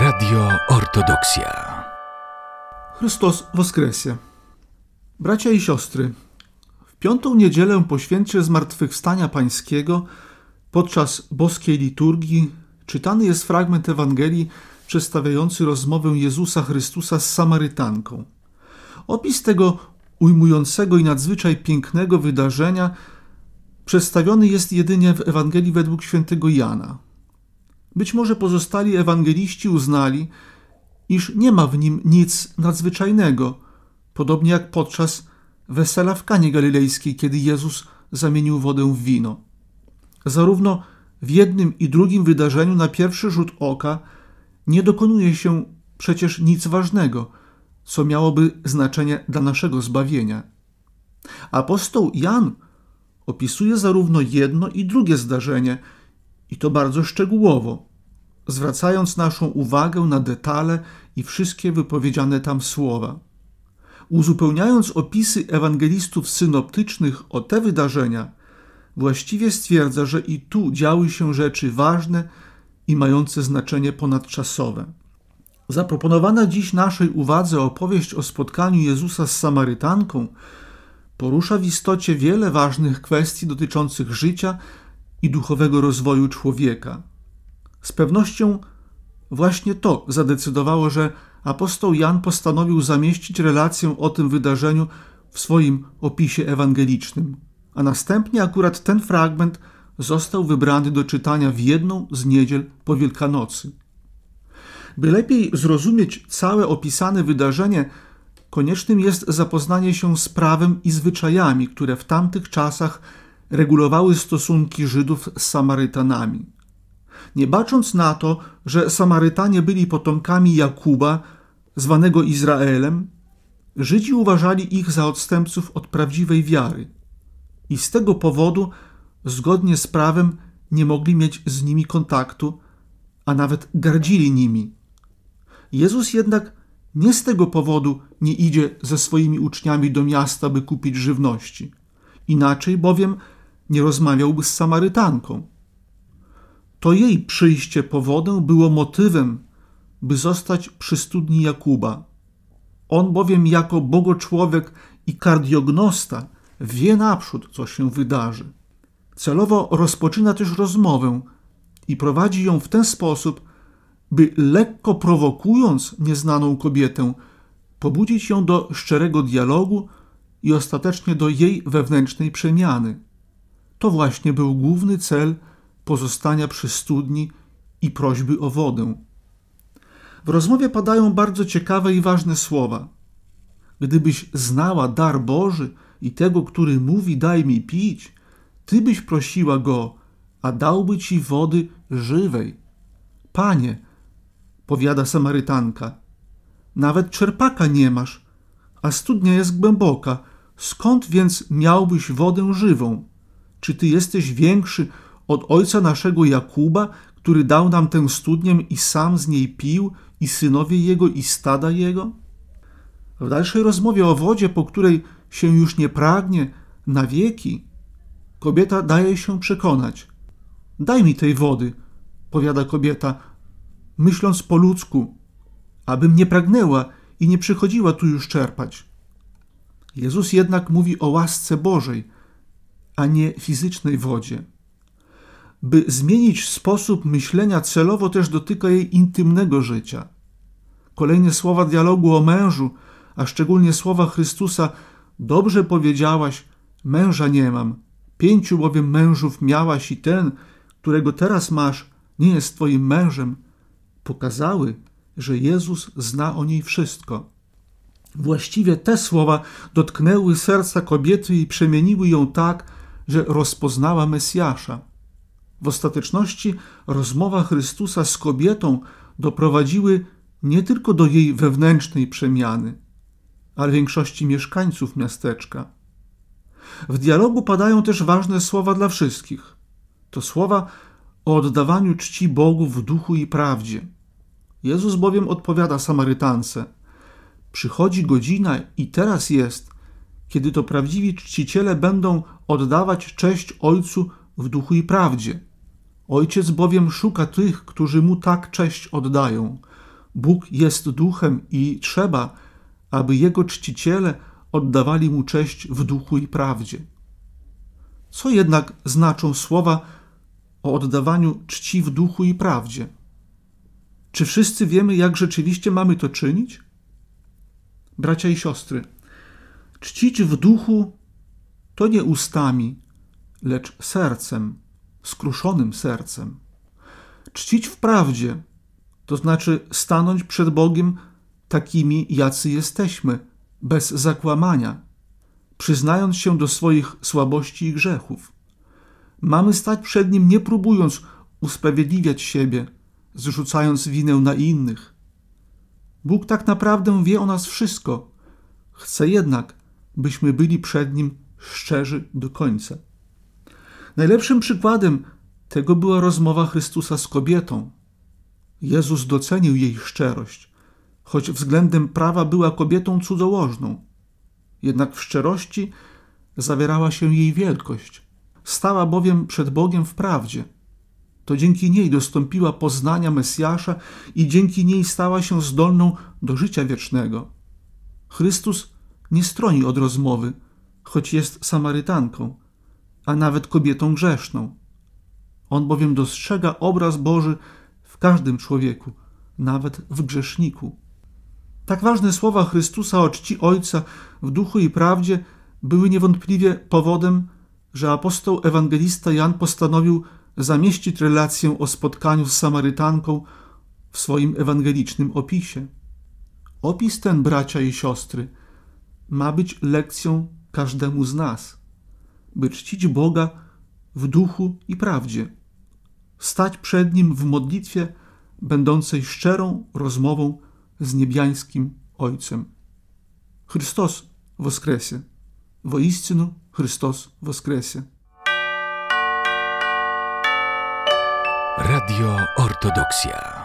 Radio Ortodoksja. Chrystus Woskresie. Bracia i siostry, w piątą niedzielę po święcie Zmartwychwstania Pańskiego podczas boskiej liturgii czytany jest fragment Ewangelii przedstawiający rozmowę Jezusa Chrystusa z Samarytanką. Opis tego ujmującego i nadzwyczaj pięknego wydarzenia przedstawiony jest jedynie w Ewangelii według świętego Jana. Być może pozostali ewangeliści uznali, iż nie ma w nim nic nadzwyczajnego, podobnie jak podczas wesela w Kanie Galilejskiej, kiedy Jezus zamienił wodę w wino. Zarówno w jednym i drugim wydarzeniu na pierwszy rzut oka nie dokonuje się przecież nic ważnego, co miałoby znaczenie dla naszego zbawienia. Apostoł Jan opisuje zarówno jedno i drugie zdarzenie, i to bardzo szczegółowo zwracając naszą uwagę na detale i wszystkie wypowiedziane tam słowa. Uzupełniając opisy ewangelistów synoptycznych o te wydarzenia, właściwie stwierdza, że i tu działy się rzeczy ważne i mające znaczenie ponadczasowe. Zaproponowana dziś naszej uwadze opowieść o spotkaniu Jezusa z Samarytanką porusza w istocie wiele ważnych kwestii dotyczących życia i duchowego rozwoju człowieka. Z pewnością właśnie to zadecydowało, że apostoł Jan postanowił zamieścić relację o tym wydarzeniu w swoim opisie ewangelicznym, a następnie akurat ten fragment został wybrany do czytania w jedną z niedziel po Wielkanocy. By lepiej zrozumieć całe opisane wydarzenie, koniecznym jest zapoznanie się z prawem i zwyczajami, które w tamtych czasach regulowały stosunki Żydów z Samarytanami. Nie bacząc na to, że Samarytanie byli potomkami Jakuba, zwanego Izraelem, Żydzi uważali ich za odstępców od prawdziwej wiary i z tego powodu, zgodnie z prawem, nie mogli mieć z nimi kontaktu, a nawet gardzili nimi. Jezus jednak nie z tego powodu nie idzie ze swoimi uczniami do miasta, by kupić żywności. Inaczej bowiem nie rozmawiałby z Samarytanką. To jej przyjście po wodę było motywem, by zostać przy studni Jakuba. On bowiem jako bogoczłowiek i kardiognosta wie naprzód, co się wydarzy. Celowo rozpoczyna też rozmowę i prowadzi ją w ten sposób, by lekko prowokując nieznaną kobietę, pobudzić ją do szczerego dialogu i ostatecznie do jej wewnętrznej przemiany. To właśnie był główny cel pozostania przy studni i prośby o wodę. W rozmowie padają bardzo ciekawe i ważne słowa. Gdybyś znała dar Boży i tego, który mówi daj mi pić, ty byś prosiła go, a dałby ci wody żywej. Panie, powiada Samarytanka, nawet czerpaka nie masz, a studnia jest głęboka. Skąd więc miałbyś wodę żywą? Czy ty jesteś większy od ojca naszego Jakuba, który dał nam tę studnię i sam z niej pił, i synowie jego, i stada jego? W dalszej rozmowie o wodzie, po której się już nie pragnie na wieki, kobieta daje się przekonać. Daj mi tej wody, powiada kobieta, myśląc po ludzku, abym nie pragnęła i nie przychodziła tu już czerpać. Jezus jednak mówi o łasce Bożej, a nie fizycznej wodzie. By zmienić sposób myślenia, celowo też dotyka jej intymnego życia. Kolejne słowa dialogu o mężu, a szczególnie słowa Chrystusa: Dobrze powiedziałaś, męża nie mam. Pięciu bowiem mężów miałaś i ten, którego teraz masz, nie jest twoim mężem. Pokazały, że Jezus zna o niej wszystko. Właściwie te słowa dotknęły serca kobiety i przemieniły ją tak, że rozpoznała Mesjasza. W ostateczności rozmowa Chrystusa z kobietą doprowadziły nie tylko do jej wewnętrznej przemiany, ale większości mieszkańców miasteczka. W dialogu padają też ważne słowa dla wszystkich. To słowa o oddawaniu czci Bogu w duchu i prawdzie. Jezus bowiem odpowiada Samarytance: Przychodzi godzina i teraz jest, kiedy to prawdziwi czciciele będą oddawać cześć Ojcu w duchu i prawdzie. Ojciec bowiem szuka tych, którzy mu tak cześć oddają. Bóg jest duchem i trzeba, aby jego czciciele oddawali mu cześć w duchu i prawdzie. Co jednak znaczą słowa o oddawaniu czci w duchu i prawdzie? Czy wszyscy wiemy, jak rzeczywiście mamy to czynić? Bracia i siostry, czcić w duchu to nie ustami, lecz sercem, skruszonym sercem. Czcić w prawdzie to znaczy stanąć przed Bogiem takimi, jacy jesteśmy, bez zakłamania, przyznając się do swoich słabości i grzechów. Mamy stać przed Nim nie próbując usprawiedliwiać siebie, zrzucając winę na innych. Bóg tak naprawdę wie o nas wszystko. Chce jednak, byśmy byli przed Nim szczerzy do końca. Najlepszym przykładem tego była rozmowa Chrystusa z kobietą. Jezus docenił jej szczerość, choć względem prawa była kobietą cudzołożną. Jednak w szczerości zawierała się jej wielkość. Stała bowiem przed Bogiem w prawdzie. To dzięki niej dostąpiła poznania Mesjasza i dzięki niej stała się zdolną do życia wiecznego. Chrystus nie stroni od rozmowy, choć jest Samarytanką, a nawet kobietą grzeszną. On bowiem dostrzega obraz Boży w każdym człowieku, nawet w grzeszniku. Tak ważne słowa Chrystusa o czci Ojca w duchu i prawdzie były niewątpliwie powodem, że apostoł ewangelista Jan postanowił zamieścić relację o spotkaniu z Samarytanką w swoim ewangelicznym opisie. Opis ten, bracia i siostry, ma być lekcją każdemu z nas, by czcić Boga w duchu i prawdzie, stać przed Nim w modlitwie będącej szczerą rozmową z niebiańskim Ojcem. Chrystus воскресе! Воистину Христос воскресе! Radio Ortodoksja.